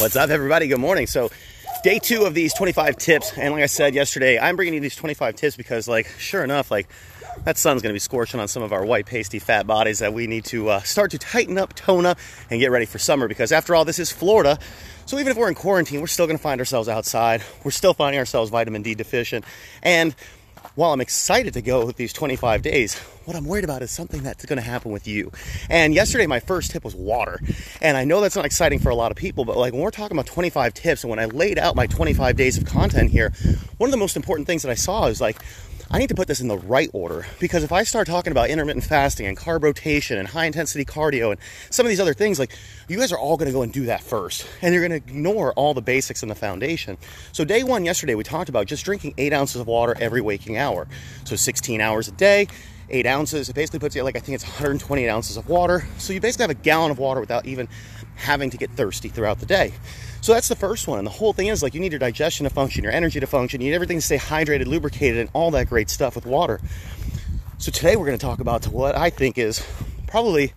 What's up, everybody? Good morning. So, day two of these 25 tips. And like I said yesterday, I'm bringing you these 25 tips because, like, sure enough, like, that sun's going to be scorching on some of our white, pasty, fat bodies that we need to uh, start to tighten up, tone up, and get ready for summer. Because after all, this is Florida. So even if we're in quarantine, we're still going to find ourselves outside. We're still finding ourselves vitamin D deficient. And while I'm excited to go with these 25 days, what I'm worried about is something that's going to happen with you. And yesterday, my first tip was water. And I know that's not exciting for a lot of people, but like when we're talking about 25 tips and when I laid out my 25 days of content here, one of the most important things that I saw is like, I need to put this in the right order because if I start talking about intermittent fasting and carb rotation and high intensity cardio and some of these other things, like you guys are all going to go and do that first, and you're going to ignore all the basics and the foundation. So, day one yesterday, we talked about just drinking eight ounces of water every waking hour. So, 16 hours a day, eight ounces. It basically puts you like I think it's 128 ounces of water. So, you basically have a gallon of water without even having to get thirsty throughout the day. So that's the first one. And the whole thing is like you need your digestion to function, your energy to function, you need everything to stay hydrated, lubricated, and all that great stuff with water. So today we're going to talk about what I think is probably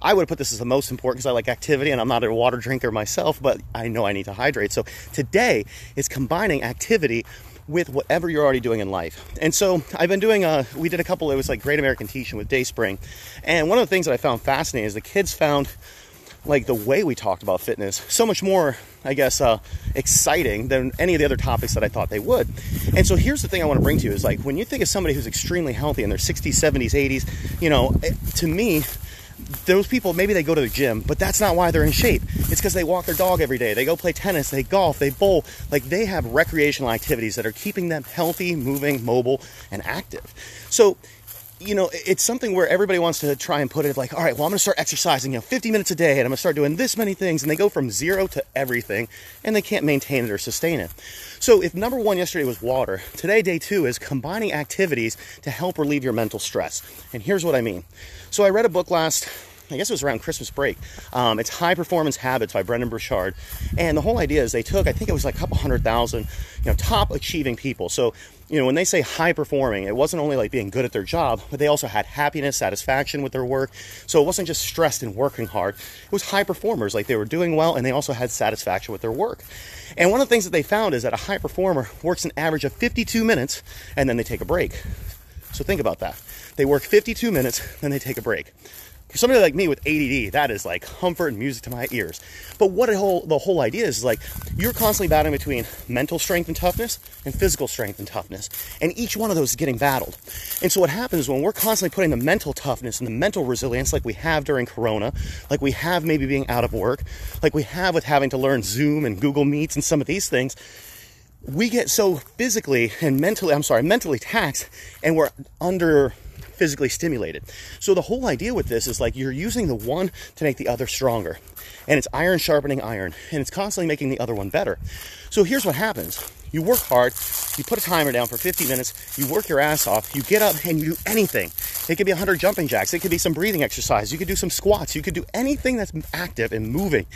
I would put this as the most important because I like activity and I'm not a water drinker myself, but I know I need to hydrate. So today is combining activity with whatever you're already doing in life. And so I've been doing a, we did a couple, it was like Great American Teach-In with Dayspring. And one of the things that I found fascinating is the kids found like the way we talked about fitness so much more i guess uh, exciting than any of the other topics that i thought they would and so here's the thing i want to bring to you is like when you think of somebody who's extremely healthy in their 60s 70s 80s you know eh, to me those people maybe they go to the gym but that's not why they're in shape. It's because they walk their dog every day. They go play tennis they golf they bowl. Like they have recreational activities that are keeping them healthy moving mobile and active. So you know, it's something where everybody wants to try and put it like, all right, well, I'm going to start exercising, you know, 50 minutes a day, and I'm going to start doing this many things, and they go from zero to everything, and they can't maintain it or sustain it. So, if number one yesterday was water, today, day two, is combining activities to help relieve your mental stress. And here's what I mean. So, I read a book last I guess it was around Christmas break. Um, it's High Performance Habits by Brendon Burchard. And the whole idea is they took, I think it was like a couple hundred thousand, you know, top achieving people. So, you know, when they say high performing, it wasn't only like being good at their job, but they also had happiness, satisfaction with their work. So it wasn't just stressed and working hard. It was high performers, like they were doing well and they also had satisfaction with their work. And one of the things that they found is that a high performer works an average of 52 minutes and then they take a break. So think about that. They work 52 minutes, then they take a break. For somebody like me with ADD, that is like comfort and music to my ears. But what whole, the whole idea is, is like you're constantly battling between mental strength and toughness and physical strength and toughness. And each one of those is getting battled. And so what happens is when we're constantly putting the mental toughness and the mental resilience like we have during Corona, like we have maybe being out of work, like we have with having to learn Zoom and Google Meets and some of these things, we get so physically and mentally, I'm sorry, mentally taxed and we're under physically stimulated. So the whole idea with this is like you're using the one to make the other stronger. And it's iron sharpening iron, and it's constantly making the other one better. So here's what happens. You work hard, you put a timer down for 50 minutes, you work your ass off, you get up and you do anything. It could be 100 jumping jacks, it could be some breathing exercise, you could do some squats, you could do anything that's active and moving.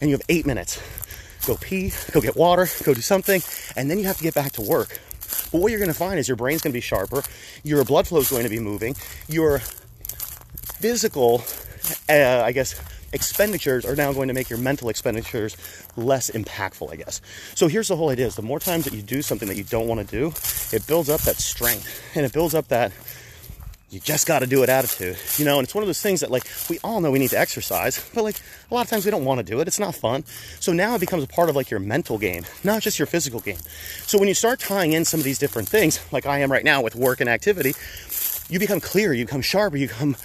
And you have eight minutes. Go pee, go get water, go do something, and then you have to get back to work. But what you're going to find is your brain's going to be sharper, your blood flow is going to be moving, your physical, uh, I guess, expenditures are now going to make your mental expenditures less impactful, I guess. So here's the whole idea is the more times that you do something that you don't want to do, it builds up that strength and it builds up that you just got to do it attitude, you know. And it's one of those things that, like, we all know we need to exercise, but like a lot of times we don't want to do it. It's not fun. So now it becomes a part of like your mental game, not just your physical game. So when you start tying in some of these different things, like I am right now with work and activity, you become clearer, you become sharper, you become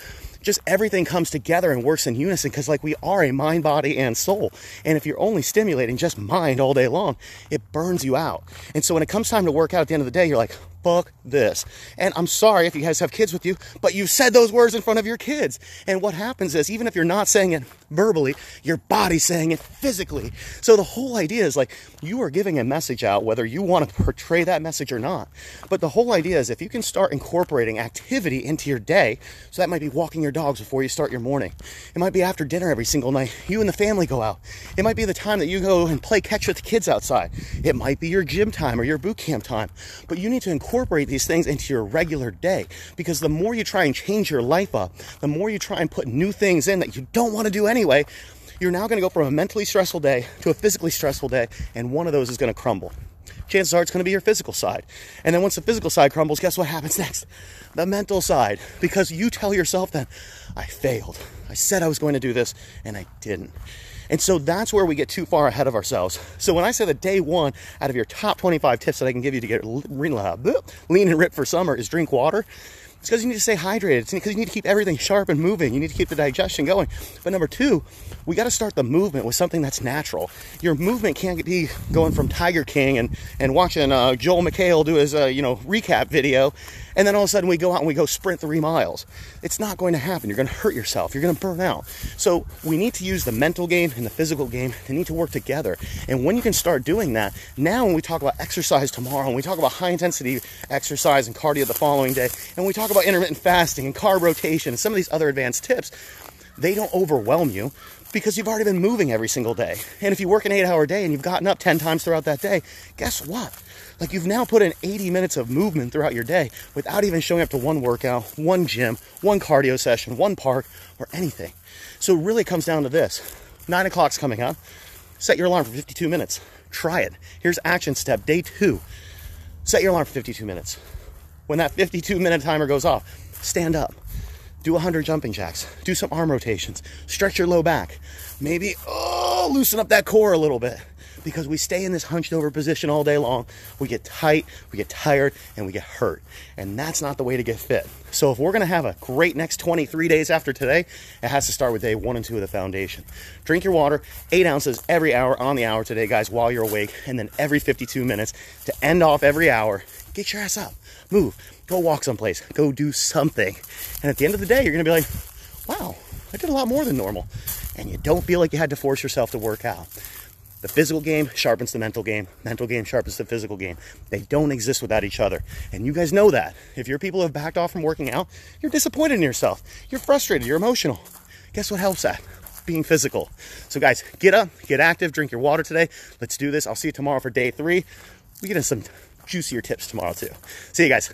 just everything comes together and works in unison because like we are a mind body and soul and if you're only stimulating just mind all day long it burns you out and so when it comes time to work out at the end of the day you're like fuck this. And I'm sorry if you guys have kids with you, but you said those words in front of your kids. And what happens is, even if you're not saying it verbally, your body's saying it physically. So the whole idea is like you are giving a message out, whether you want to portray that message or not. But the whole idea is if you can start incorporating activity into your day, so that might be walking your dogs before you start your morning. It might be after dinner every single night. You and the family go out. It might be the time that you go and play catch with the kids outside. It might be your gym time or your boot camp time. But you need to incorporate incorporate these things into your regular day because the more you try and change your life up, the more you try and put new things in that you don't want to do anyway, you're now going to go from a mentally stressful day to a physically stressful day, and one of those is going to crumble. Chances are it's going to be your physical side. And then once the physical side crumbles, guess what happens next? The mental side. Because you tell yourself then, I failed. I said I was going to do this, and I didn't. And so that's where we get too far ahead of ourselves. So when I say that day one out of your top 25 tips that I can give you to get lean and rip for summer is drink water, it's because you need to stay hydrated. It's because you need to keep everything sharp and moving. You need to keep the digestion going. But number two, we got to start the movement with something that's natural. Your movement can't be going from Tiger King and, and watching uh, Joel McHale do his, uh, you know, recap video. And then all of a sudden we go out and we go sprint three miles. It's not going to happen. You're going to hurt yourself. You're going to burn out. So we need to use the mental game and the physical game. They need to work together. And when you can start doing that, now when we talk about exercise tomorrow, and we talk about high intensity exercise and cardio the following day, and we talk about intermittent fasting and carb rotation and some of these other advanced tips, they don't overwhelm you because you've already been moving every single day. And if you work an eight hour day and you've gotten up 10 times throughout that day, guess what? Like you've now put in 80 minutes of movement throughout your day without even showing up to one workout, one gym, one cardio session, one park, or anything. So it really comes down to this. Nine o'clock's coming up. Set your alarm for 52 minutes. Try it. Here's action step day two. Set your alarm for 52 minutes. When that 52 minute timer goes off, stand up. Do 100 jumping jacks. Do some arm rotations. Stretch your low back. Maybe, oh, loosen up that core a little bit because we stay in this hunched over position all day long. We get tight, we get tired, and we get hurt. And that's not the way to get fit. So if we're gonna have a great next 23 days after today, it has to start with day one and two of the foundation. Drink your water, eight ounces every hour on the hour today, guys, while you're awake, and then every 52 minutes to end off every hour, get your ass up, move, go walk someplace, go do something. And at the end of the day, you're gonna be like, wow, I did a lot more than normal. And you don't feel like you had to force yourself to work out. The physical game sharpens the mental game. Mental game sharpens the physical game. They don't exist without each other. And you guys know that. If your people have backed off from working out, you're disappointed in yourself. You're frustrated. You're emotional. Guess what helps that? Being physical. So, guys, get up, get active, drink your water today. Let's do this. I'll see you tomorrow for day three. We get in some juicier tips tomorrow, too. See you guys.